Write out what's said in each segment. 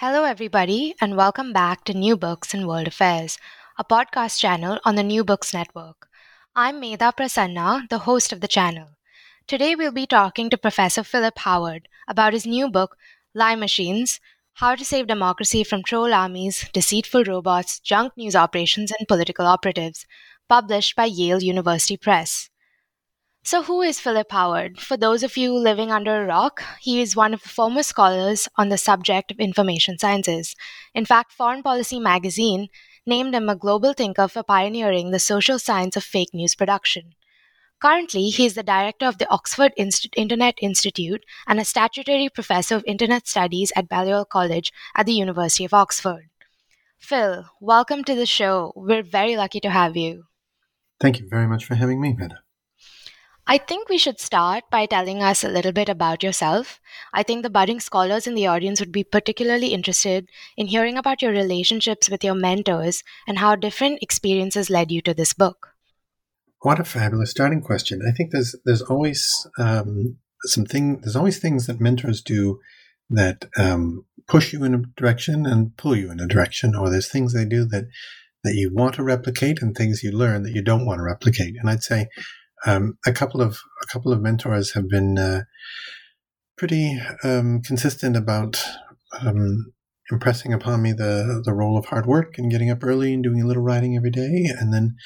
Hello, everybody, and welcome back to New Books in World Affairs, a podcast channel on the New Books Network. I'm Medha Prasanna, the host of the channel. Today, we'll be talking to Professor Philip Howard about his new book, Lie Machines How to Save Democracy from Troll Armies, Deceitful Robots, Junk News Operations, and Political Operatives, published by Yale University Press. So, who is Philip Howard? For those of you living under a rock, he is one of the foremost scholars on the subject of information sciences. In fact, Foreign Policy magazine named him a global thinker for pioneering the social science of fake news production. Currently, he is the director of the Oxford Inst- Internet Institute and a statutory professor of Internet Studies at Balliol College at the University of Oxford. Phil, welcome to the show. We're very lucky to have you. Thank you very much for having me, Medha. I think we should start by telling us a little bit about yourself. I think the budding scholars in the audience would be particularly interested in hearing about your relationships with your mentors and how different experiences led you to this book. What a fabulous starting question! I think there's there's always um, something there's always things that mentors do that um, push you in a direction and pull you in a direction, or there's things they do that that you want to replicate and things you learn that you don't want to replicate. And I'd say um, a couple of a couple of mentors have been uh, pretty um, consistent about um, impressing upon me the the role of hard work and getting up early and doing a little writing every day, and then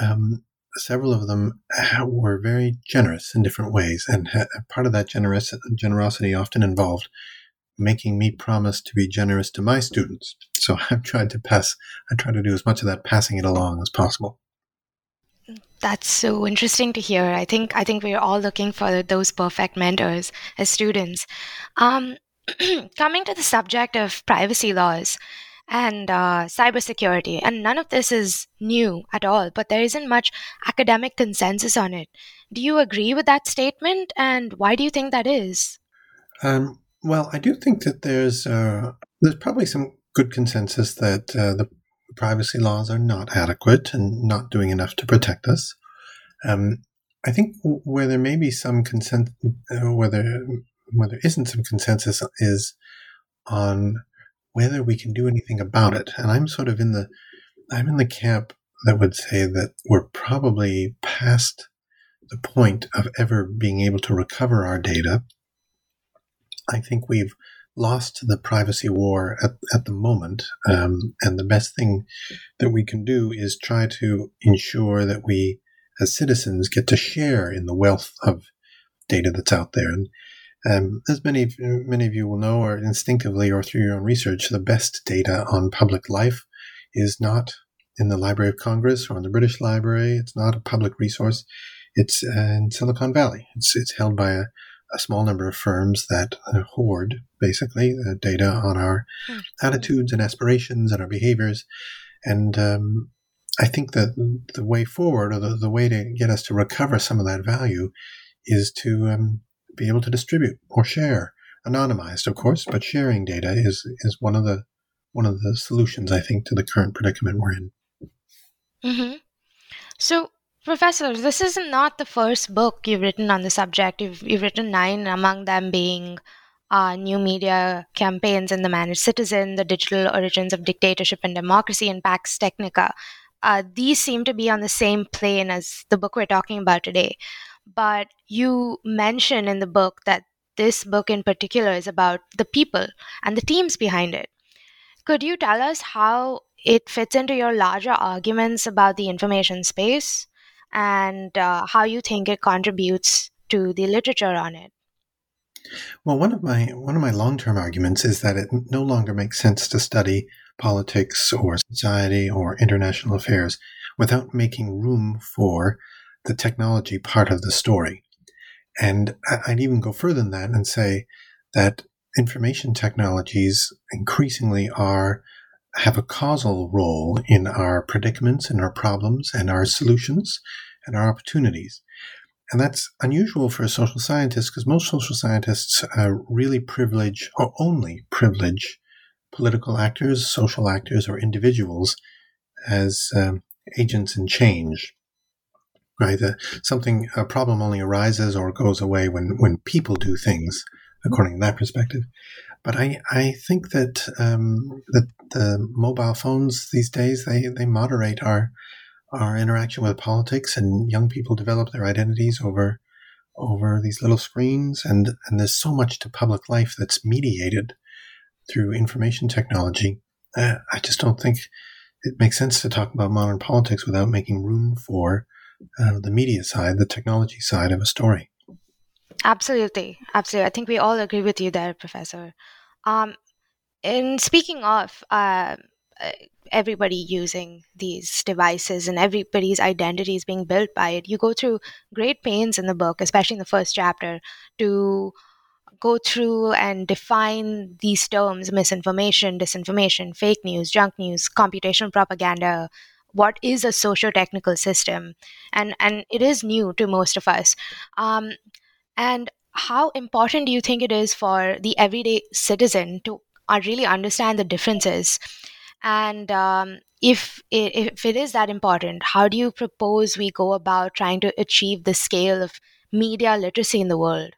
um, several of them were very generous in different ways, and part of that generous generosity often involved making me promise to be generous to my students. So I've tried to pass. I try to do as much of that passing it along as possible. That's so interesting to hear. I think I think we're all looking for those perfect mentors as students. Um, coming to the subject of privacy laws and uh, cybersecurity, and none of this is new at all, but there isn't much academic consensus on it. Do you agree with that statement, and why do you think that is? Um, well, I do think that there's uh, there's probably some good consensus that uh, the privacy laws are not adequate and not doing enough to protect us. Um, I think where there may be some consent, uh, where there, where there isn't some consensus is on whether we can do anything about it. And I'm sort of in the, I'm in the camp that would say that we're probably past the point of ever being able to recover our data. I think we've lost the privacy war at, at the moment. Um, and the best thing that we can do is try to ensure that we, as citizens, get to share in the wealth of data that's out there. And um, as many of, many of you will know, or instinctively or through your own research, the best data on public life is not in the Library of Congress or in the British Library. It's not a public resource. It's uh, in Silicon Valley. It's, it's held by a, a small number of firms that uh, hoard basically the data on our mm. attitudes and aspirations and our behaviors. And um, I think that the way forward, or the, the way to get us to recover some of that value, is to um, be able to distribute or share, anonymized, of course, but sharing data is is one of the one of the solutions I think to the current predicament we're in. Mm-hmm. So, Professor, this is not the first book you've written on the subject. You've, you've written nine, among them being uh, New Media Campaigns and The Managed Citizen, The Digital Origins of Dictatorship and Democracy, and Pax Technica. Uh, these seem to be on the same plane as the book we're talking about today. But you mention in the book that this book in particular is about the people and the teams behind it. Could you tell us how it fits into your larger arguments about the information space and uh, how you think it contributes to the literature on it? Well, one of my one of my long-term arguments is that it no longer makes sense to study politics or society or international affairs without making room for the technology part of the story. And I'd even go further than that and say that information technologies increasingly are have a causal role in our predicaments and our problems and our solutions and our opportunities. And that's unusual for a social scientist because most social scientists uh, really privilege or only privilege political actors, social actors, or individuals as um, agents in change. Right? Uh, something, a problem only arises or goes away when, when people do things, according to that perspective. But I, I think that um, that the mobile phones these days they, they moderate our our interaction with politics, and young people develop their identities over over these little screens, and and there's so much to public life that's mediated through information technology. Uh, I just don't think it makes sense to talk about modern politics without making room for uh, the media side, the technology side of a story. Absolutely, absolutely. I think we all agree with you there, Professor. Um, and speaking of uh, everybody using these devices and everybody's identity is being built by it. You go through great pains in the book, especially in the first chapter, to go through and define these terms misinformation, disinformation, fake news, junk news, computational propaganda. What is a socio-technical system? And and it is new to most of us. Um, and how important do you think it is for the everyday citizen to uh, really understand the differences and um, if if it is that important, how do you propose we go about trying to achieve the scale of media literacy in the world?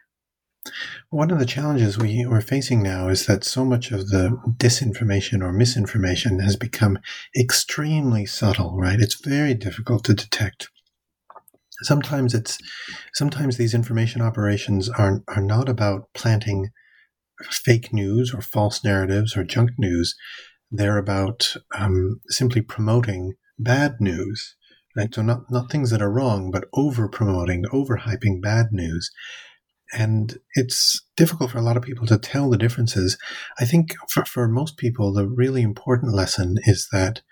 One of the challenges we are facing now is that so much of the disinformation or misinformation has become extremely subtle, right? It's very difficult to detect. Sometimes it's sometimes these information operations are are not about planting fake news or false narratives or junk news, they're about um, simply promoting bad news, right? So not not things that are wrong, but over promoting, over hyping bad news. And it's difficult for a lot of people to tell the differences. I think for, for most people, the really important lesson is that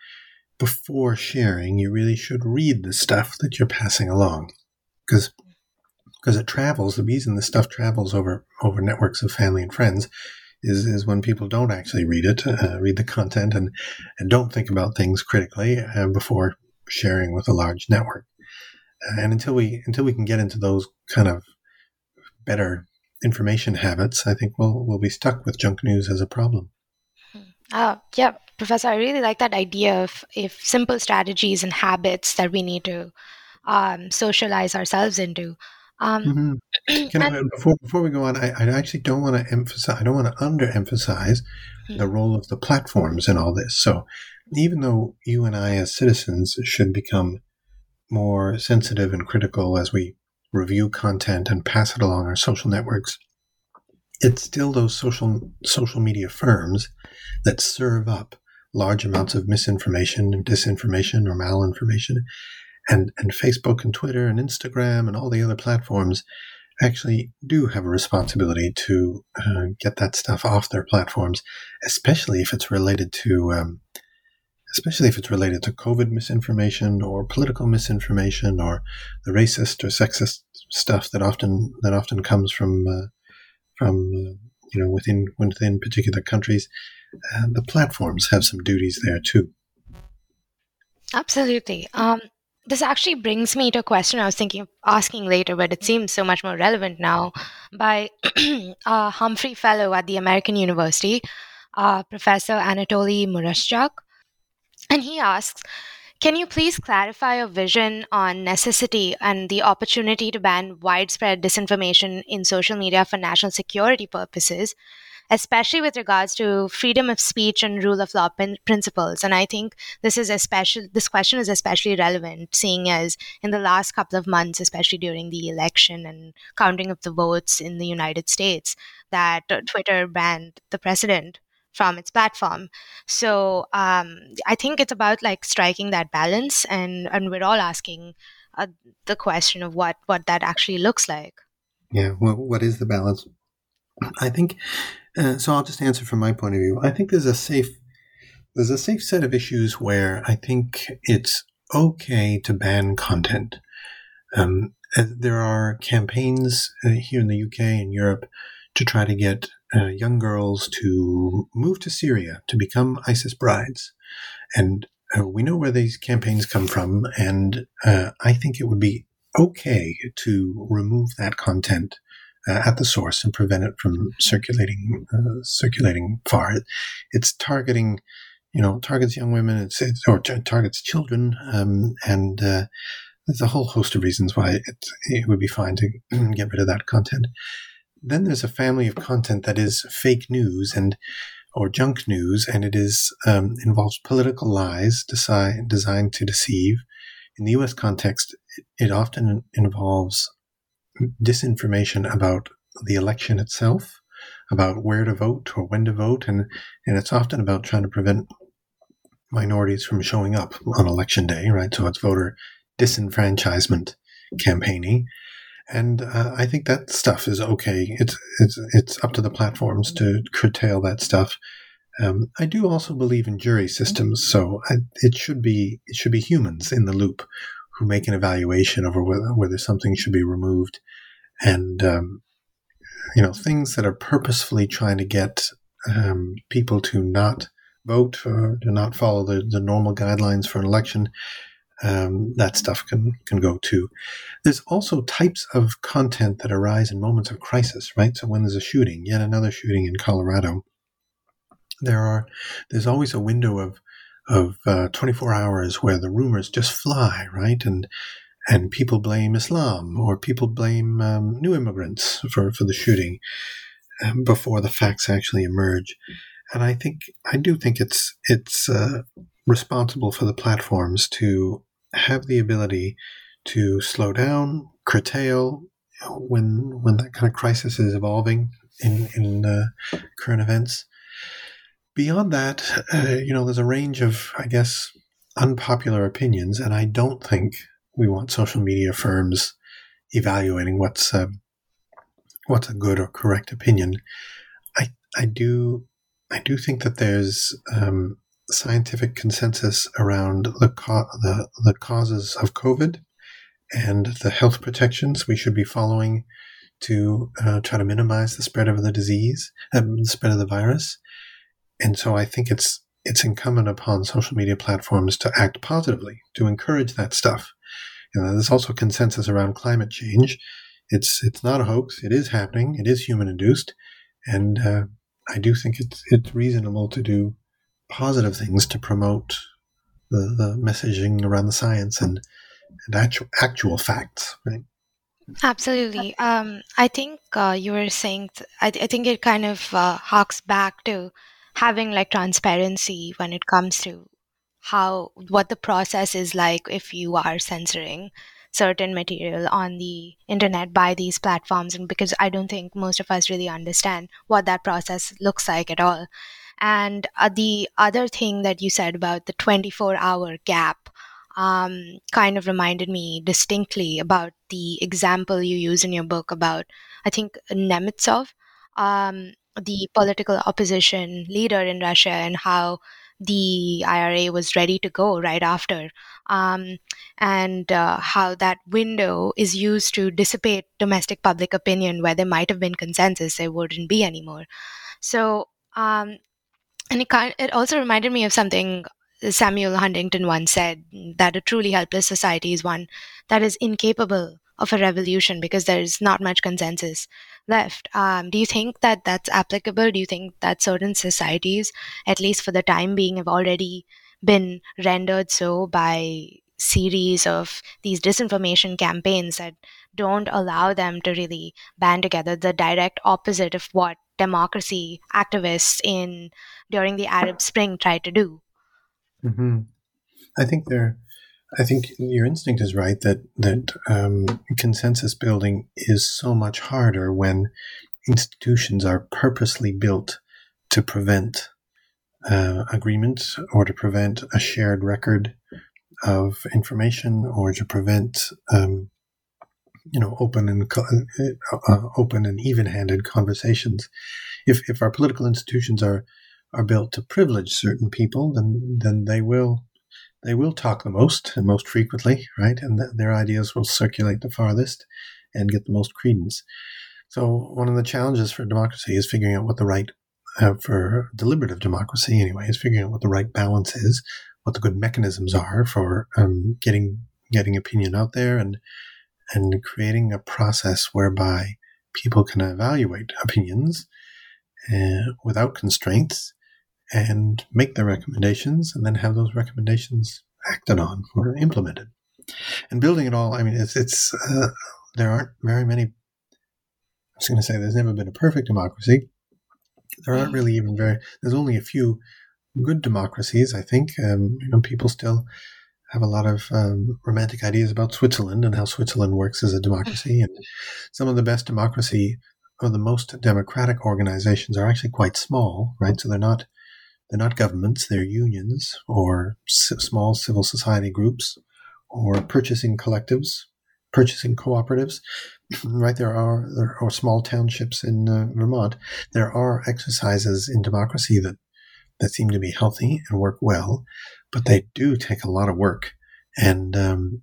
before sharing, you really should read the stuff that you're passing along. Because because it travels, the reason the stuff travels over over networks of family and friends is is when people don't actually read it, uh, read the content, and and don't think about things critically uh, before sharing with a large network. Uh, and until we until we can get into those kind of better information habits, I think we'll we'll be stuck with junk news as a problem. Uh, yeah, Professor, I really like that idea of if simple strategies and habits that we need to um, socialize ourselves into. Um, mm-hmm. Can I, before before we go on, I, I actually don't want to emphasize. I don't want to underemphasize mm-hmm. the role of the platforms in all this. So, even though you and I, as citizens, should become more sensitive and critical as we review content and pass it along our social networks, it's still those social social media firms that serve up large amounts of misinformation and disinformation or malinformation. And and Facebook and Twitter and Instagram and all the other platforms actually do have a responsibility to uh, get that stuff off their platforms, especially if it's related to um, especially if it's related to COVID misinformation or political misinformation or the racist or sexist stuff that often that often comes from uh, from uh, you know within within particular countries. Uh, the platforms have some duties there too. Absolutely. Um, this actually brings me to a question I was thinking of asking later, but it seems so much more relevant now, by a Humphrey Fellow at the American University, uh, Professor Anatoly Murashchuk. And he asks Can you please clarify your vision on necessity and the opportunity to ban widespread disinformation in social media for national security purposes, especially with regards to freedom of speech and rule of law pin- principles? And I think this is especially this question is especially relevant, seeing as in the last couple of months, especially during the election and counting of the votes in the United States, that Twitter banned the president from its platform. So um, I think it's about like striking that balance, and and we're all asking uh, the question of what what that actually looks like. Yeah, well, what is the balance? I think uh, so. I'll just answer from my point of view. I think there's a safe there's a safe set of issues where I think it's okay to ban content. Um, uh, there are campaigns uh, here in the UK and Europe to try to get uh, young girls to move to Syria to become ISIS brides. And uh, we know where these campaigns come from. And uh, I think it would be okay to remove that content uh, at the source and prevent it from circulating uh, circulating far. It's targeting, you know, targets young women. It's, it's or t- targets children, um, and uh, there's a whole host of reasons why it, it would be fine to get rid of that content. Then there's a family of content that is fake news and or junk news, and it is um, involves political lies desi- designed to deceive. In the U.S. context, it often involves disinformation about the election itself, about where to vote or when to vote, and and it's often about trying to prevent minorities from showing up on election day, right? So it's voter disenfranchisement campaigning and uh, I think that stuff is okay. It's it's it's up to the platforms to curtail that stuff. Um, I do also believe in jury systems, so I, it should be it should be humans in the loop who make an evaluation over whether, whether something should be removed, and um, you know things that are purposefully trying to get um, people to not vote or to not follow the, the normal guidelines for an election um, that stuff can can go too. There's also types of content that arise in moments of crisis, right? So when there's a shooting, yet another shooting in Colorado, there are there's always a window of of uh, 24 hours where the rumors just fly, right? And and people blame Islam or people blame um, new immigrants for, for the shooting um, before the facts actually emerge. And I think I do think it's it's uh, responsible for the platforms to have the ability to slow down, curtail when when that kind of crisis is evolving in in uh, current events. Beyond that, uh, you know, there's a range of, I guess, unpopular opinions, and I don't think we want social media firms evaluating what's uh, what's a good or correct opinion. I I do I do think that there's um, scientific consensus around the, co- the, the causes of COVID and the health protections we should be following to uh, try to minimize the spread of the disease, uh, the spread of the virus. And so I think it's it's incumbent upon social media platforms to act positively to encourage that stuff. There's also consensus around climate change. It's it's not a hoax. It is happening. It is human induced, and uh, I do think it's it's reasonable to do positive things to promote the, the messaging around the science and, and actual, actual facts, right? Absolutely. Um, I think uh, you were saying, th- I, th- I think it kind of uh, harks back to having like transparency when it comes to how, what the process is like if you are censoring certain material on the internet by these platforms. And because I don't think most of us really understand what that process looks like at all. And uh, the other thing that you said about the 24 hour gap um, kind of reminded me distinctly about the example you use in your book about, I think, Nemtsov, um, the political opposition leader in Russia, and how the IRA was ready to go right after, um, and uh, how that window is used to dissipate domestic public opinion where there might have been consensus, there wouldn't be anymore. So um, and it, kind, it also reminded me of something Samuel Huntington once said that a truly helpless society is one that is incapable of a revolution because there's not much consensus left. Um, do you think that that's applicable? Do you think that certain societies, at least for the time being, have already been rendered so by series of these disinformation campaigns that don't allow them to really band together the direct opposite of what democracy activists in during the arab spring tried to do mm-hmm. i think they're I think your instinct is right that that um, consensus building is so much harder when institutions are purposely built to prevent uh, agreement or to prevent a shared record of information or to prevent um, you know open and uh, uh, open and even-handed conversations. If if our political institutions are are built to privilege certain people then then they will they will talk the most and most frequently right? And th- their ideas will circulate the farthest and get the most credence. So one of the challenges for democracy is figuring out what the right uh, for deliberative democracy anyway is figuring out what the right balance is what the good mechanisms are for um, getting getting opinion out there and and creating a process whereby people can evaluate opinions uh, without constraints and make their recommendations and then have those recommendations acted on or implemented. And building it all i mean it's it's uh, there aren't very many i was going to say there's never been a perfect democracy. There aren't really even very there's only a few good democracies i think um, you know people still have a lot of um, romantic ideas about Switzerland and how Switzerland works as a democracy. And some of the best democracy or the most democratic organizations are actually quite small, right? So they're not they're not governments; they're unions or s- small civil society groups or purchasing collectives, purchasing cooperatives. right there are there are small townships in uh, Vermont. There are exercises in democracy that that seem to be healthy and work well but they do take a lot of work, and um,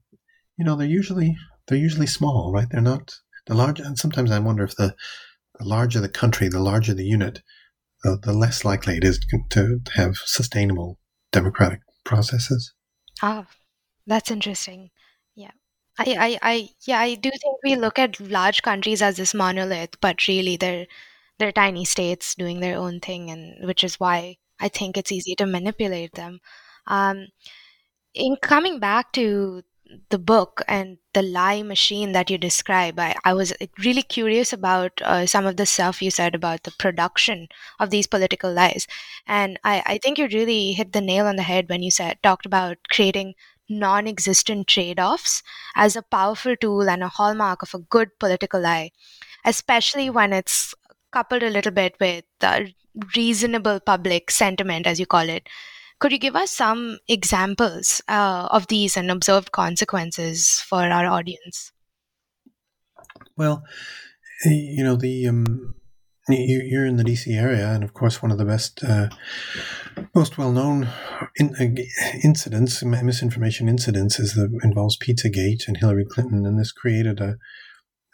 you know they're usually they're usually small, right? They're not the large. And sometimes I wonder if the, the larger the country, the larger the unit, the, the less likely it is to, have sustainable democratic processes. Ah, that's interesting. Yeah. I, I, I, yeah, I do think we look at large countries as this monolith, but really they're they're tiny states doing their own thing, and which is why I think it's easy to manipulate them. Um, in coming back to the book and the lie machine that you describe, I, I was really curious about uh, some of the stuff you said about the production of these political lies. And I, I think you really hit the nail on the head when you said talked about creating non-existent trade-offs as a powerful tool and a hallmark of a good political lie, especially when it's coupled a little bit with the reasonable public sentiment, as you call it. Could you give us some examples uh, of these and observed consequences for our audience? Well, you know the um, you're in the DC area, and of course, one of the best, uh, most well-known in, uh, incidents, misinformation incidents, is the involves PizzaGate and Hillary Clinton, and this created a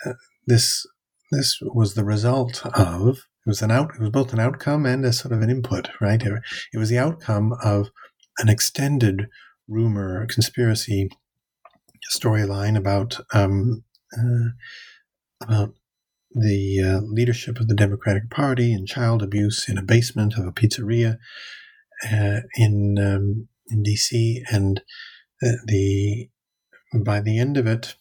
uh, this this was the result of it was an out. It was both an outcome and a sort of an input, right? It, it was the outcome of an extended rumor, conspiracy storyline about um, uh, about the uh, leadership of the Democratic Party and child abuse in a basement of a pizzeria uh, in um, in DC, and the, by the end of it,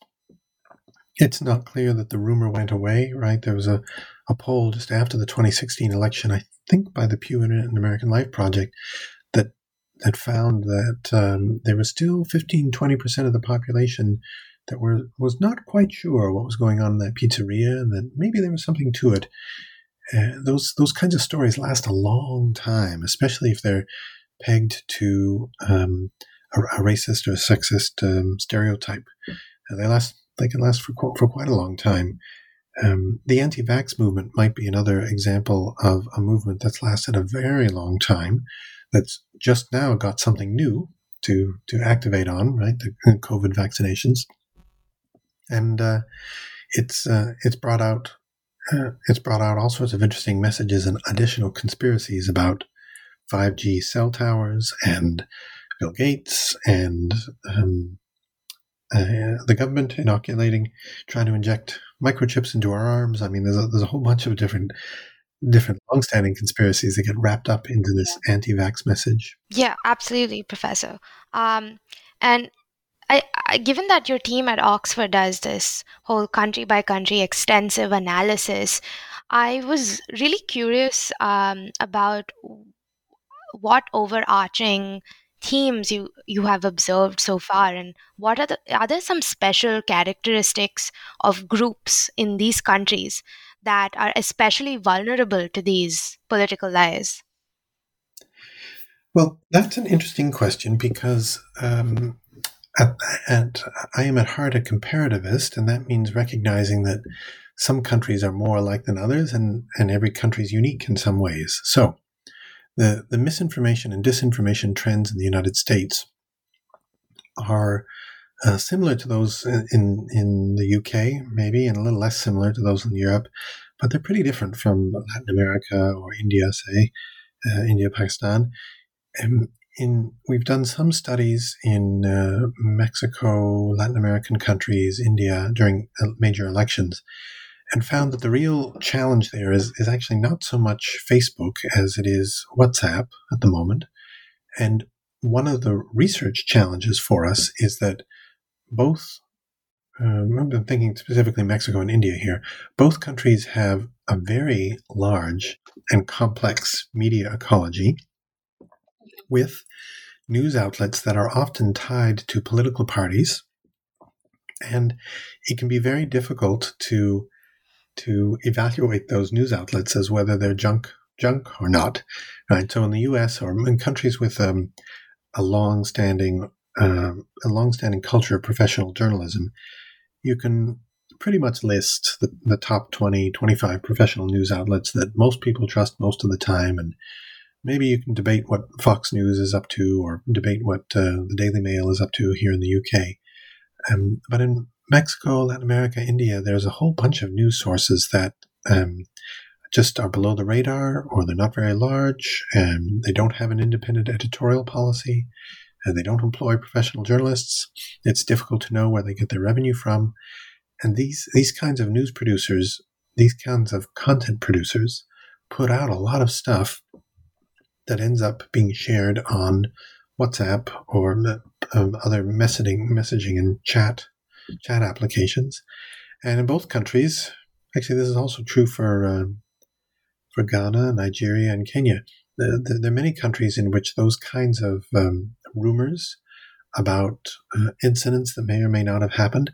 it's not clear that the rumor went away. Right, there was a a poll just after the 2016 election, I think by the Pew Internet and American Life Project, that that found that um, there was still 15, 20% of the population that were was not quite sure what was going on in that pizzeria, and that maybe there was something to it. Uh, those those kinds of stories last a long time, especially if they're pegged to um, a, a, racist or a sexist um, stereotype. Uh, they last they can last for for quite a long time. Um, the anti vax movement might be another example of a movement that's lasted a very long time, that's just now got something new to, to activate on, right? The COVID vaccinations. And uh, it's, uh, it's brought out uh, it's brought out all sorts of interesting messages and additional conspiracies about 5G cell towers and Bill Gates and um, uh, the government inoculating, trying to inject microchips into our arms. I mean, there's a, there's a whole bunch of different different long-standing conspiracies that get wrapped up into this anti-vax message. Yeah, absolutely, Professor. Um, and I, I, given that your team at Oxford does this whole country by country extensive analysis, I was really curious um, about what overarching themes you you have observed so far and what are the are there some special characteristics of groups in these countries that are especially vulnerable to these political lies well that's an interesting question because um, at, at, I am at heart a comparativist, and that means recognizing that some countries are more alike than others, and, and every country is unique in some ways. So, the, the misinformation and disinformation trends in the United States are uh, similar to those in, in the UK, maybe, and a little less similar to those in Europe, but they're pretty different from Latin America or India, say, uh, India, Pakistan. And in we've done some studies in uh, Mexico, Latin American countries, India during uh, major elections, and found that the real challenge there is is actually not so much Facebook as it is WhatsApp at the moment. And one of the research challenges for us is that both um, I'm thinking specifically Mexico and India here. Both countries have a very large and complex media ecology with news outlets that are often tied to political parties. And it can be very difficult to to evaluate those news outlets as whether they're junk junk or not. Right. So in the U.S. or in countries with um, a long-standing uh, a long-standing culture of professional journalism, you can pretty much list the, the top 20, 25 professional news outlets that most people trust most of the time and maybe you can debate what Fox News is up to or debate what uh, the Daily Mail is up to here in the UK. Um, but in Mexico, Latin America, India, there's a whole bunch of news sources that um, just are below the radar or they're not very large and they don't have an independent editorial policy and they don't employ professional journalists. It's difficult to know where they get their revenue from. And these, these kinds of news producers, these kinds of content producers, put out a lot of stuff that ends up being shared on WhatsApp or um, other messaging, messaging and chat chat applications. And in both countries, actually, this is also true for um, for Ghana, Nigeria, and Kenya. There, there, are many countries in which those kinds of um, rumors about uh, incidents that may or may not have happened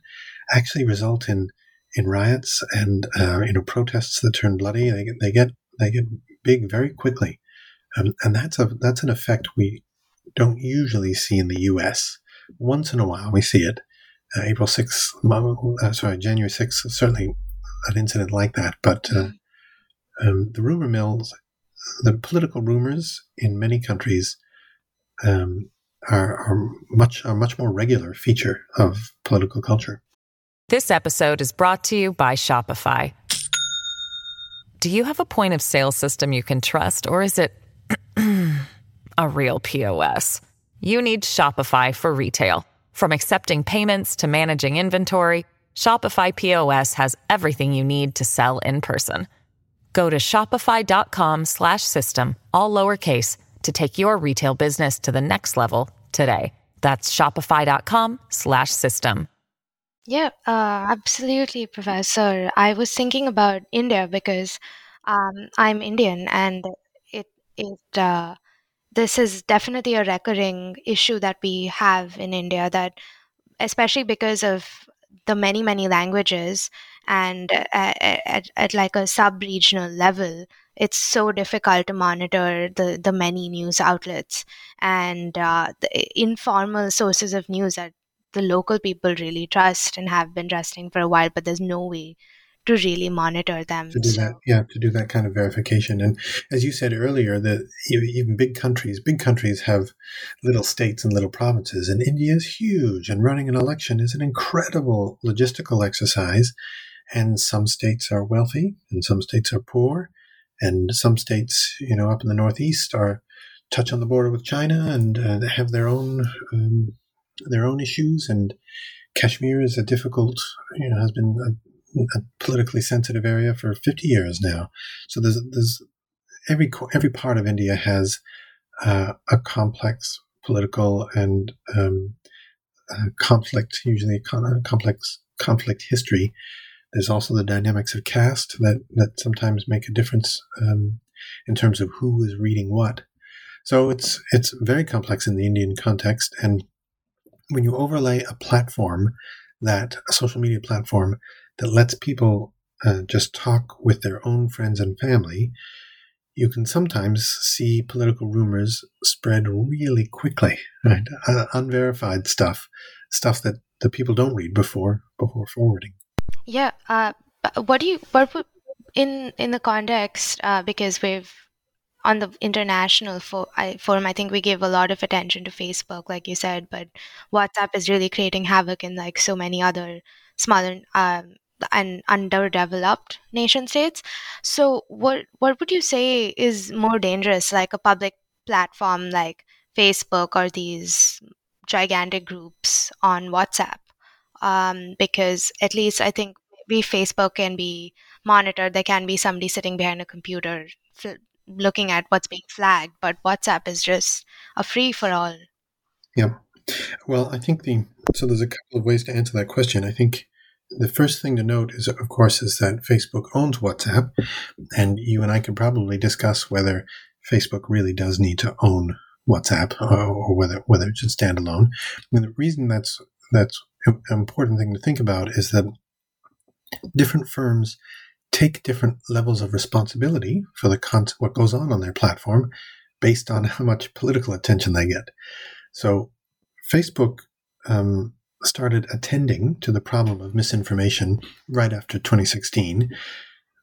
actually result in in riots and uh, you know protests that turn bloody. They get they get they get big very quickly. Um, and that's a that's an effect we don't usually see in the U.S. Once in a while, we see it. Uh, April 6th, uh, sorry, January 6th, certainly an incident like that. But uh, um, the rumor mills, the political rumors in many countries um, are, are much a much more regular feature of political culture. This episode is brought to you by Shopify. Do you have a point of sale system you can trust, or is it? a real POS. You need Shopify for retail. From accepting payments to managing inventory, Shopify POS has everything you need to sell in person. Go to shopify.com/system all lowercase to take your retail business to the next level today. That's shopify.com/system. Yeah, uh, absolutely, Professor. I was thinking about India because um, I'm Indian, and it it uh, this is definitely a recurring issue that we have in India that especially because of the many many languages and at, at, at like a sub-regional level it's so difficult to monitor the, the many news outlets and uh, the informal sources of news that the local people really trust and have been trusting for a while but there's no way to really monitor them. To do so. that, yeah, to do that kind of verification. And as you said earlier, that even big countries, big countries have little states and little provinces, and India is huge, and running an election is an incredible logistical exercise. And some states are wealthy, and some states are poor, and some states, you know, up in the northeast are touch on the border with China and uh, have their own um, their own issues and Kashmir is a difficult, you know, has been a politically sensitive area for 50 years now. So there's there's every every part of India has uh, a complex political and um, uh, conflict, usually a complex conflict history. There's also the dynamics of caste that that sometimes make a difference um, in terms of who is reading what. So it's it's very complex in the Indian context, and when you overlay a platform that a social media platform that lets people uh, just talk with their own friends and family, you can sometimes see political rumors spread really quickly, right? Uh, unverified stuff, stuff that the people don't read before before forwarding. Yeah. Uh, what do you what would in in the context uh, because we've on the international for, I, forum, I think we give a lot of attention to Facebook, like you said, but WhatsApp is really creating havoc in like so many other smaller um, and underdeveloped nation states. So, what what would you say is more dangerous, like a public platform like Facebook or these gigantic groups on WhatsApp? Um, because at least I think maybe Facebook can be monitored. There can be somebody sitting behind a computer looking at what's being flagged, but WhatsApp is just a free for all. Yeah. Well, I think the so there's a couple of ways to answer that question. I think the first thing to note is, of course, is that Facebook owns WhatsApp, and you and I could probably discuss whether Facebook really does need to own WhatsApp or, or whether whether it should stand alone. And the reason that's that's an important thing to think about is that different firms take different levels of responsibility for the con- what goes on on their platform based on how much political attention they get. So, Facebook um, started attending to the problem of misinformation right after 2016.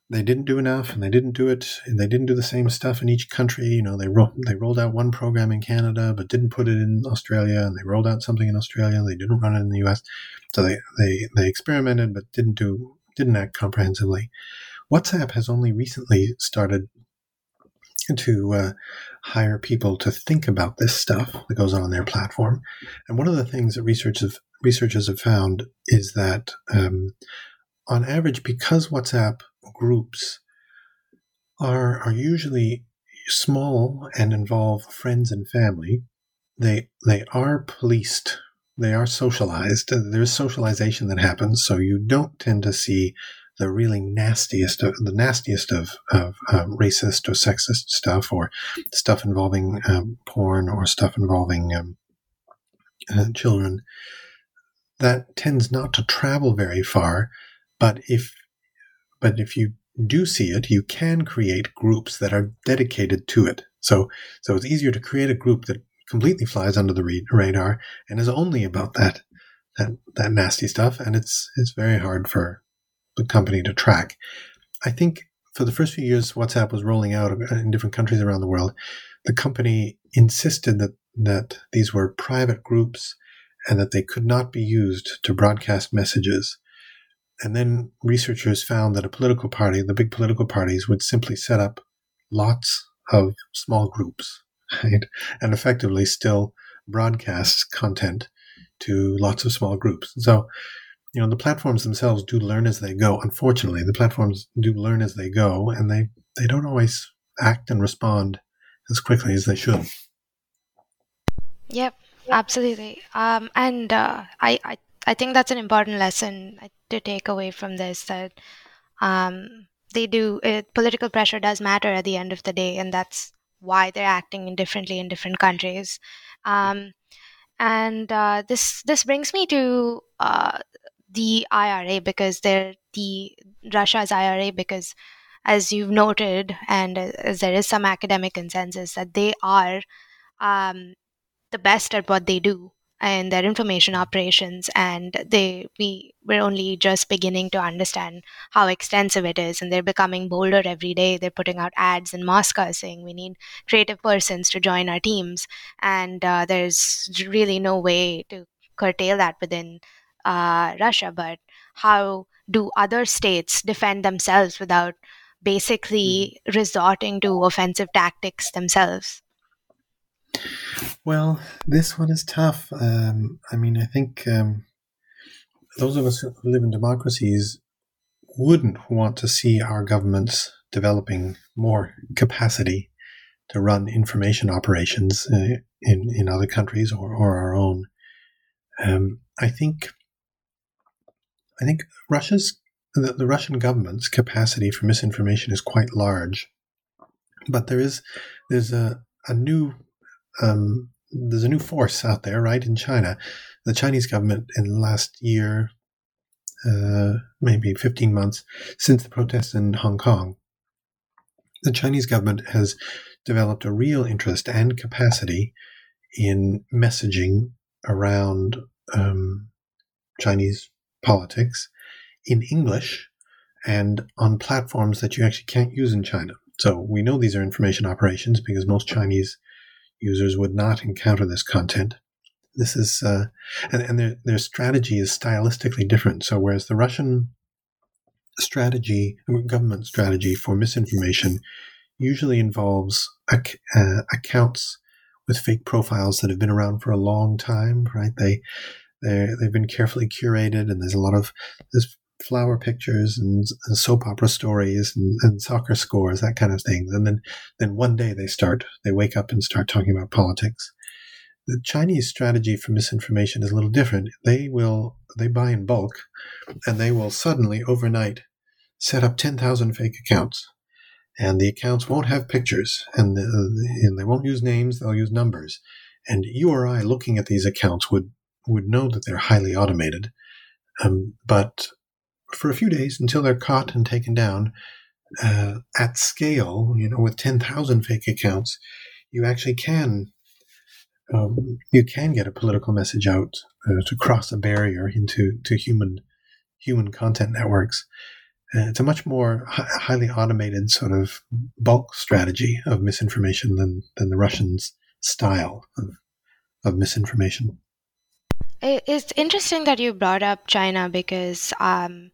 They didn't do enough, and they didn't do it. And they didn't do the same stuff in each country. You know, they ro- they rolled out one program in Canada, but didn't put it in Australia, and they rolled out something in Australia. They didn't run it in the U.S. So they they they experimented, but didn't do didn't act comprehensively. WhatsApp has only recently started to uh, hire people to think about this stuff that goes on, their platform. And one of the things that research researchers researchers have found is that, um, on average, because WhatsApp groups are are usually small and involve friends and family, they they are policed they are socialized. There's socialization that happens, so you don't tend to see the really nastiest of the nastiest of, of um, racist or sexist stuff, or stuff involving um, porn, or stuff involving um, uh, children. That tends not to travel very far, but if but if you do see it, you can create groups that are dedicated to it. So so it's easier to create a group that completely flies under the radar and is only about that that that nasty stuff, and it's it's very hard for the company to track. I think for the first few years, WhatsApp was rolling out in different countries around the world. The company insisted that that these were private groups and that they could not be used to broadcast messages. And then researchers found that a political party, the big political parties, would simply set up lots of small groups right? And effectively still broadcasts content to lots of small groups. So, you know, the platforms themselves do learn as they go. Unfortunately, the platforms do learn as they go, and they, they don't always act and respond as quickly as they should. Yep, absolutely. Um, and uh, I, I, I think that's an important lesson to take away from this that um, they do, it, political pressure does matter at the end of the day, and that's why they're acting differently in different countries. Um, and uh, this this brings me to uh, the IRA because they're the Russia's IRA because as you've noted and as there is some academic consensus that they are um, the best at what they do and their information operations and they we we're only just beginning to understand how extensive it is and they're becoming bolder every day. They're putting out ads in moscow saying we need creative persons to join our teams and uh, there's really no way to curtail that within uh, russia. But how do other states defend themselves without basically mm-hmm. resorting to offensive tactics themselves well, this one is tough. Um, I mean, I think um, those of us who live in democracies, wouldn't want to see our governments developing more capacity to run information operations uh, in in other countries or, or our own. Um, I think I think Russia's the, the, Russian government's capacity for misinformation is quite large, but there is there's a a new um, there's a new force out there, right, in China. The Chinese government in the last year, uh, maybe 15 months since the protests in Hong Kong, the Chinese government has developed a real interest and capacity in messaging around um, Chinese politics in English and on platforms that you actually can't use in China. So we know these are information operations because most Chinese users would not encounter this content. This is, uh, and, and their, their strategy is stylistically different. So whereas the Russian strategy, government strategy for misinformation usually involves ac- uh, accounts with fake profiles that have been around for a long time, right? They they they've been carefully curated, and there's a lot of there's flower pictures and, and soap opera stories and, and, soccer scores, that kind of thing. And then then one day they start they wake up and start talking about politics. The Chinese strategy for misinformation is a little different. They will they buy in bulk, and they will suddenly overnight set up ten thousand fake accounts and the accounts won't have pictures and, the, and they won't use names they'll use numbers and you or i looking at these accounts would would know that they're highly automated um, but for a few days until they're caught and taken down uh, at scale you know with 10,000 fake accounts you actually can um, you can get a political message out uh, to cross a barrier into to human human content networks uh, it's a much more h- highly automated sort of bulk strategy of misinformation than, than the Russians' style of, of misinformation. It's interesting that you brought up China because um,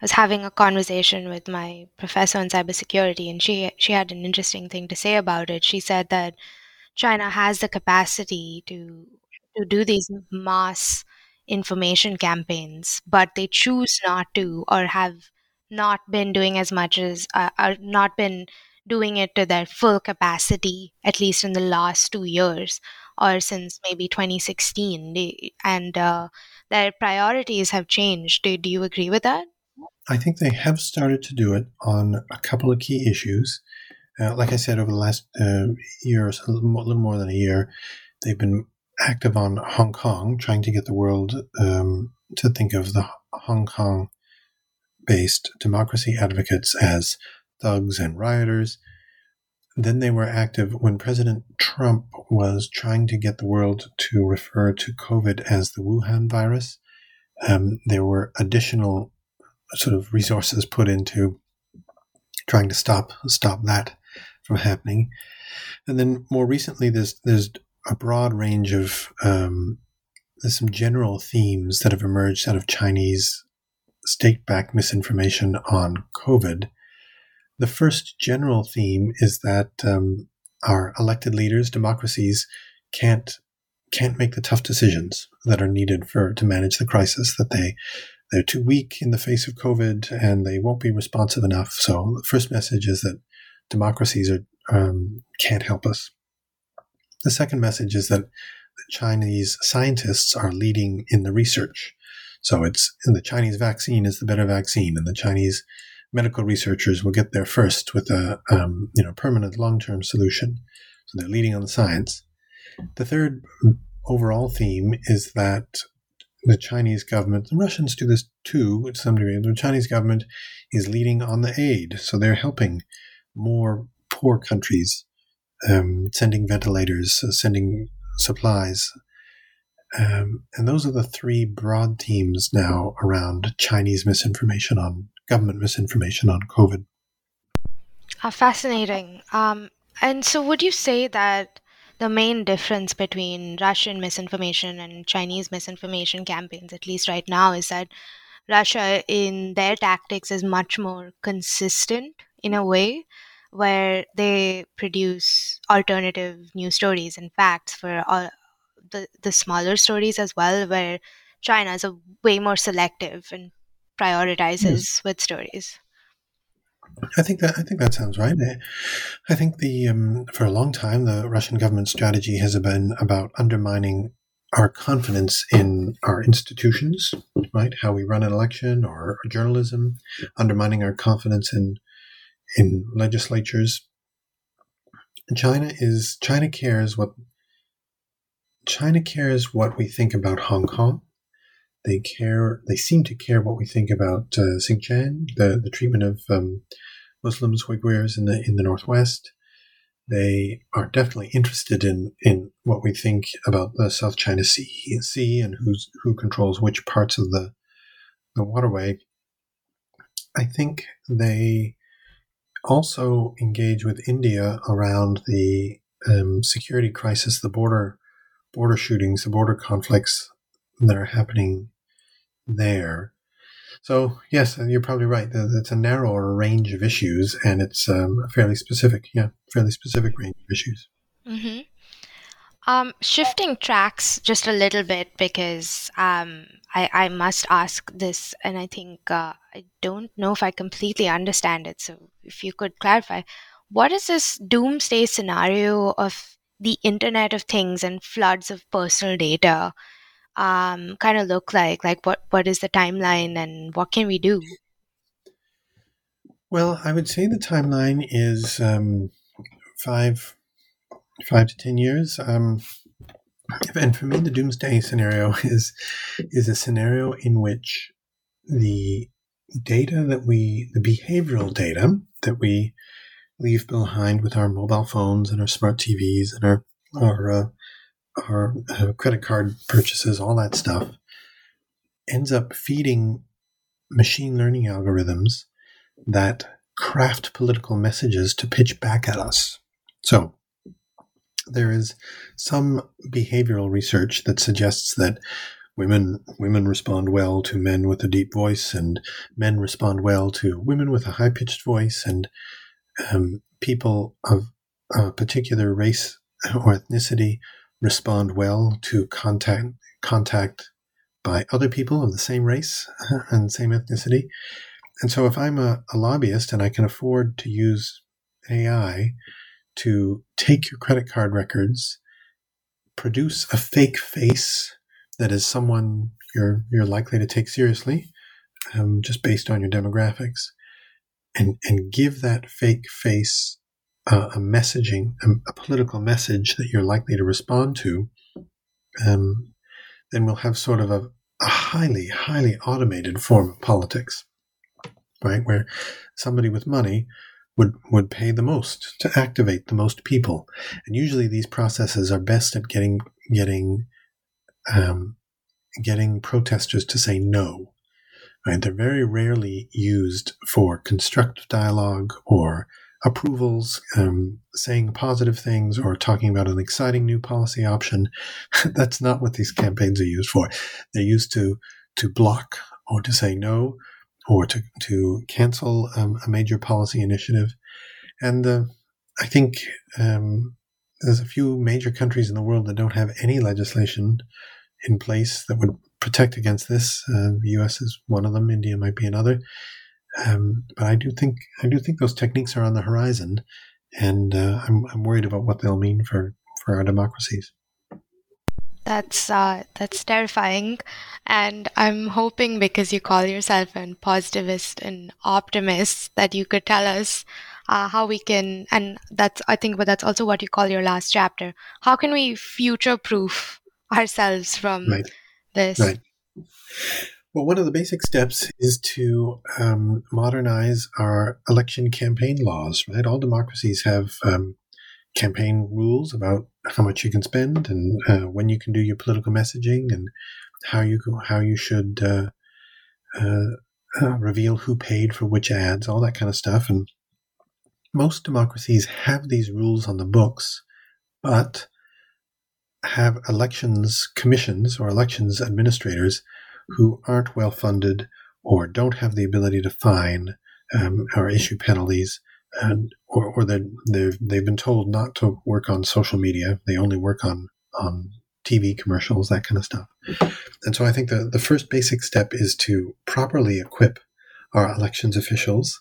I was having a conversation with my professor on cybersecurity, and she she had an interesting thing to say about it. She said that China has the capacity to to do these mass information campaigns, but they choose not to or have not been doing as much as uh, uh, not been doing it to their full capacity at least in the last two years or since maybe 2016 and uh, their priorities have changed. Do, do you agree with that i think they have started to do it on a couple of key issues uh, like i said over the last uh, year a little more, little more, than a year they've been active on hong kong trying to get the world um, to think of the hong kong based democracy advocates as thugs and rioters. Then they were active when President Trump was trying to get the world to refer to COVID as the Wuhan virus. Um, there were additional sort of resources put into trying to stop stop that from happening. And then more recently, there's there's a broad range of um, there's some general themes that have emerged out of Chinese state backed misinformation on COVID. The first general theme is that um, our elected leaders, democracies, can't can't make the tough decisions that are needed for to manage the crisis. That they they're too weak in the face of COVID and they won't be responsive enough. So the first message is that democracies are um, can't help us. The second message is that the Chinese scientists are leading in the research. So it's the Chinese vaccine is the better vaccine, and the Chinese medical researchers will get there first with a um, you know permanent long term solution. So they're leading on the science. The third overall theme is that the Chinese government, the Russians do this too to some degree. The Chinese government is leading on the aid, so they're helping more poor countries, um, sending ventilators, uh, sending supplies, um, and those are the three broad themes now around Chinese misinformation on government misinformation on COVID. Uh, fascinating. Um, and so, would you say that the main difference between Russian misinformation and Chinese misinformation campaigns, at least right now, is that Russia, in their tactics, is much more consistent in a way where they produce alternative news stories and facts for all, the the smaller stories as well, where China is a way more selective and prioritizes yes. with stories. I think that I think that sounds right. I think the um, for a long time the Russian government strategy has been about undermining our confidence in our institutions, right? How we run an election or journalism, undermining our confidence in in legislatures. China is China cares what China cares what we think about Hong Kong. They care. They seem to care what we think about uh, Xinjiang, the the treatment of um, Muslims, Uyghurs in the in the northwest. They are definitely interested in, in what we think about the South China Sea, sea and who's who controls which parts of the the waterway. I think they also engage with India around the um, security crisis, the border border shootings, the border conflicts that are happening there. So yes, you're probably right. It's a narrower range of issues, and it's um, a fairly specific, yeah, fairly specific range of issues. Mm-hmm. Um, shifting tracks just a little bit because um, I, I must ask this, and I think uh, I don't know if I completely understand it. So if you could clarify, what is this doomsday scenario of the Internet of Things and floods of personal data? Um, kind of look like? Like, what what is the timeline, and what can we do? Well, I would say the timeline is um, five five to ten years. Um, and for me, the doomsday scenario is is a scenario in which the data that we, the behavioral data that we leave behind with our mobile phones and our smart TVs and our our uh, our uh, credit card purchases, all that stuff, ends up feeding machine learning algorithms that craft political messages to pitch back at us. So, there is some behavioral research that suggests that women women respond well to men with a deep voice, and men respond well to women with a high pitched voice, and um, people of a particular race or ethnicity respond well to contact contact by other people of the same race and same ethnicity. And so if I'm a, a lobbyist and I can afford to use AI to take your credit card records, produce a fake face that is someone you're you're likely to take seriously, um, just based on your demographics, and and give that fake face uh, a messaging, a, a, political message that you're likely to respond to, um, then we'll have sort of a, a highly, highly automated form of politics, right? Where somebody with money would, would pay the most to activate the most people. And usually these processes are best at getting, getting, um, getting protesters to say no. Right? They're very rarely used for constructive dialogue or approvals, um, saying positive things, or talking about an exciting new policy option. That's not what these campaigns are used for. They're used to to block or to say no or to to cancel um, a major policy initiative. And uh, I think um, there's a few major countries in the world that don't have any legislation in place that would protect against this. Uh, the U.S. is one of them. India might be another. Um, but I do think I do think those techniques are on the horizon, and uh, I'm I'm worried about what they'll mean for for our democracies. That's uh, that's terrifying, and I'm hoping because you call yourself a positivist and optimist that you could tell us uh, how we can, and that's I think, but that's also what you call your last chapter. How can we future-proof ourselves from right. this? Right. Well, one of the basic steps is to um, modernize our election campaign laws, right? All democracies have um, campaign rules about how much you can spend and uh, when you can do your political messaging and how you how you should uh, uh, uh, reveal who paid for which ads, all that kind of stuff. And most democracies have these rules on the books, but have elections commissions or elections administrators who aren't well funded or don't have the ability to fine um, or issue penalties, and, or, or they've, they've been told not to work on social media. They only work on, on TV commercials, that kind of stuff. And so I think the, the first basic step is to properly equip our elections officials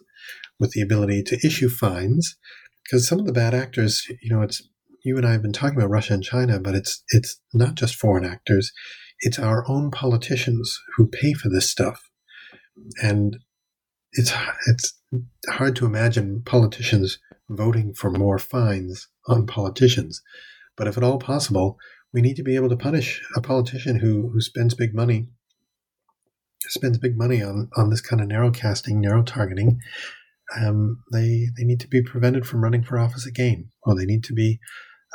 with the ability to issue fines because some of the bad actors, you know, it's you and I have been talking about Russia and China, but it's it's not just foreign actors; it's our own politicians who pay for this stuff, and it's it's hard to imagine politicians voting for more fines on politicians. But if at all possible, we need to be able to punish a politician who who spends big money spends big money on on this kind of narrow casting, narrow targeting. Um, they they need to be prevented from running for office again, or they need to be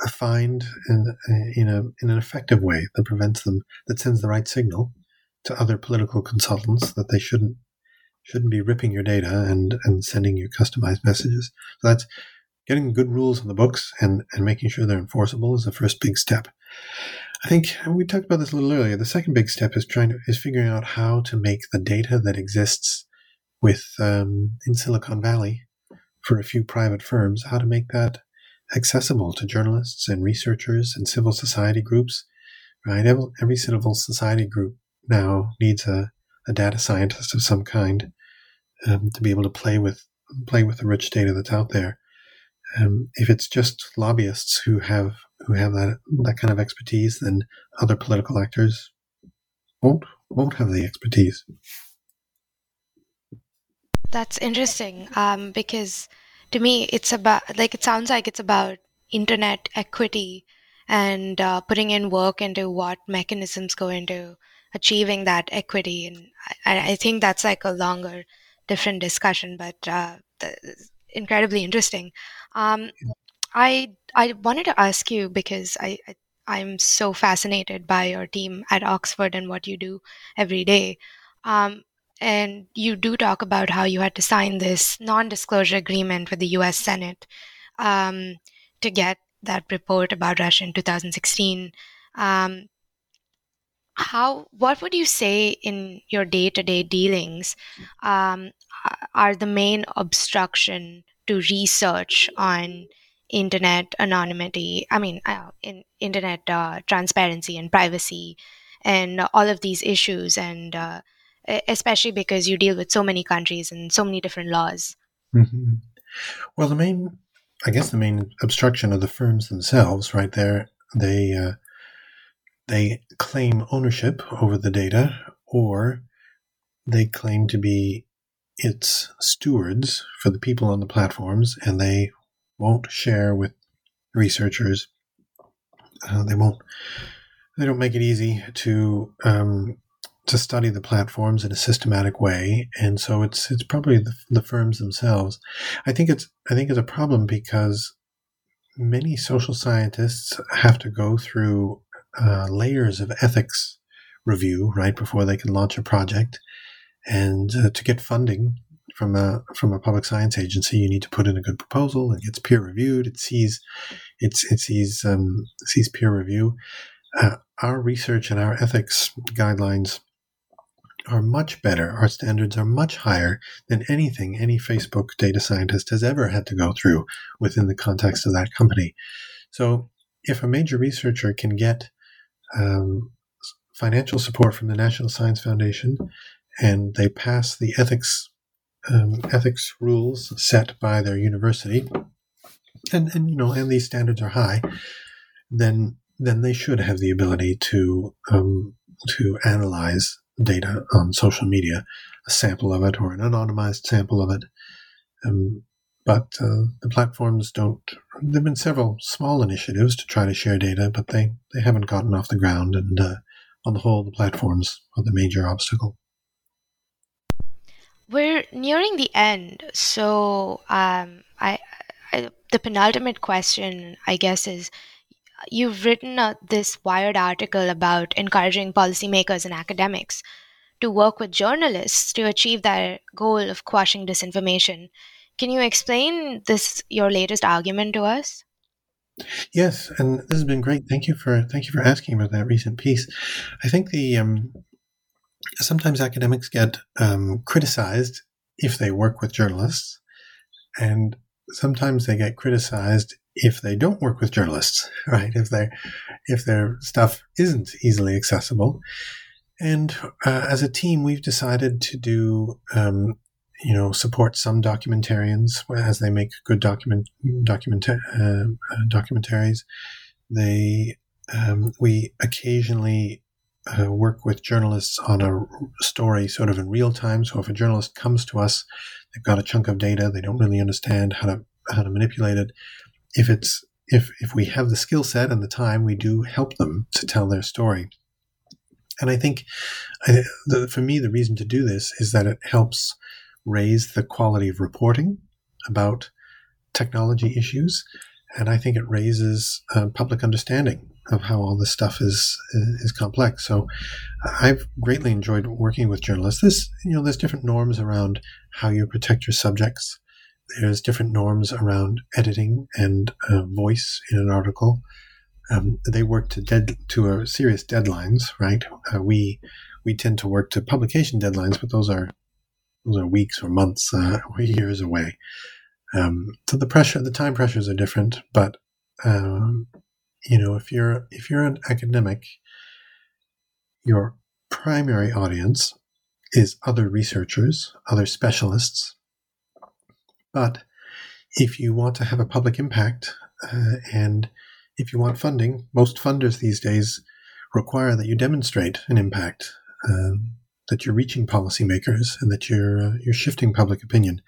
fined in, in, a, in an effective way that prevents them, that sends the right signal to other political consultants that they shouldn't shouldn't be ripping your data and, and sending you customized messages. So that's getting good rules on the books and, and making sure they're enforceable is the first big step. I think we talked about this a little earlier. The second big step is trying to is figuring out how to make the data that exists with um, in Silicon Valley for a few private firms, how to make that accessible to journalists and researchers and civil society groups. Right, every, civil society group now needs a, a data scientist of some kind um, to be able to play with play with the rich data that's out there. Um, if it's just lobbyists who have who have that that kind of expertise, then other political actors won't won't have the expertise. That's interesting um, because to me, it's about like it sounds like it's about internet equity and uh, putting in work into what mechanisms go into achieving that equity. And I, I think that's like a longer, different discussion, but uh, incredibly interesting. Um, I I wanted to ask you because I, I I'm so fascinated by your team at Oxford and what you do every day. Um, and you do talk about how you had to sign this non-disclosure agreement with the U.S. Senate um, to get that report about Russia in 2016. Um, how what would you say in your day-to-day dealings um, are the main obstruction to research on internet anonymity i mean uh, in internet uh, transparency and privacy and all of these issues and uh, especially because you deal with so many countries and so many different laws. Mm-hmm. Well, the main, I guess, the main obstruction of the firms themselves, right there, they uh, they claim ownership over the data, or they claim to be its stewards for the people on the platforms, and they won't share with researchers. Uh, they won't. They don't make it easy to um, to study the platforms in a systematic way, and so it's it's probably the, the firms themselves. I think it's I think it's a problem because many social scientists have to go through uh, layers of ethics review right before they can launch a project, and uh, to get funding from a from a public science agency, you need to put in a good proposal. It gets peer reviewed. It sees it's it sees um, sees peer review. Uh, our research and our ethics guidelines are much better. Our standards are much higher than anything any Facebook data scientist has ever had to go through within the context of that company. So, if a major researcher can get um, financial support from the National Science Foundation and they pass the ethics um, ethics rules set by their university, and, and you know, and these standards are high, then then they should have the ability to um, to analyze data on social media, a sample of it or an anonymized sample of it. Um, but uh, the platforms don't. There have been several small initiatives to try to share data, but they, they haven't gotten off the ground. And uh, on the whole, the platforms are the major obstacle. We're nearing the end, so um, I, I, the penultimate question, I guess, is you've written uh, this Wired article about encouraging policymakers and academics to work with journalists to achieve their goal of quashing disinformation. Can you explain this your latest argument to us? Yes, and this has been great. Thank you for thank you for asking about that recent piece. I think the um, sometimes academics get um, criticized if they work with journalists, and sometimes they get criticized if they don't work with journalists, right? If they if their stuff isn't easily accessible. And uh, as a team, we've decided to do, um, you know, support some documentarians as they make good document document uh, uh, documentaries. They um, we occasionally uh, work with journalists on a story sort of in real time. So if a journalist comes to us, they've got a chunk of data, they don't really understand how to how to manipulate it. If it's if if we have the skill set and the time, we do help them to tell their story. And I think I, the, for me, the reason to do this is that it helps raise the quality of reporting about technology issues. And I think it raises uh, public understanding of how all this stuff is is complex. So I've greatly enjoyed working with journalists. This, you know, there's different norms around how you protect your subjects. There's different norms around editing and uh, voice in an article. Um, they work to dead to a serious deadlines, right? Uh, we we tend to work to publication deadlines, but those are those are weeks or months uh, or years away. Um, so the pressure, the time pressures are different, but um, you know, if you're if you're an academic, your primary audience is other researchers, other specialists. But if you want to have a public impact uh, and if you want funding, most funders these days require that you demonstrate an impact, um, that you're reaching policymakers, and that you're uh, you're shifting public opinion.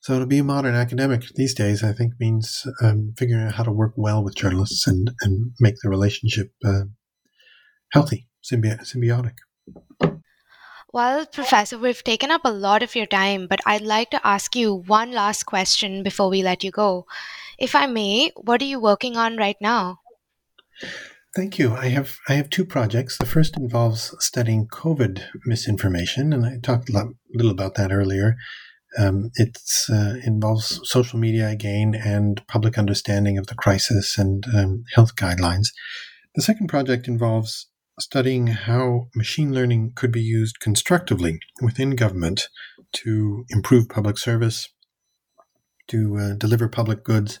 So to be a modern academic these days, I think means um, figuring out how to work well with journalists and and make the relationship uh, healthy, symbi- symbiotic. Well, Professor, we've taken up a lot of your time, but I'd like to ask you one last question before we let you go. If I may, what are you working on right now? Thank you. I have I have two projects. The first involves studying COVID misinformation, and I talked a little about that earlier. Um, it uh, involves social media again and public understanding of the crisis and um, health guidelines. The second project involves studying how machine learning could be used constructively within government to improve public service, to uh, deliver public goods.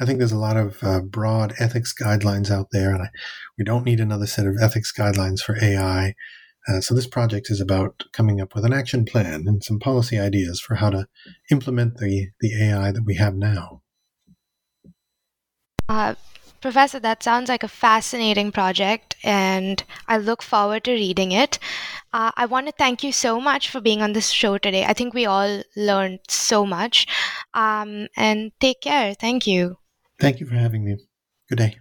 I think there's a lot of uh, broad ethics guidelines out there, and I, we don't need another set of ethics guidelines for AI. Uh, so this project is about coming up with an action plan and some policy ideas for how to implement the, the AI that we have now. Professor, that sounds like a fascinating project, and I look forward to reading it. Uh, I want to thank you so much for being on this show today. I think we all learned so much. Um, and take care. Thank you. Thank you for having me. Good day.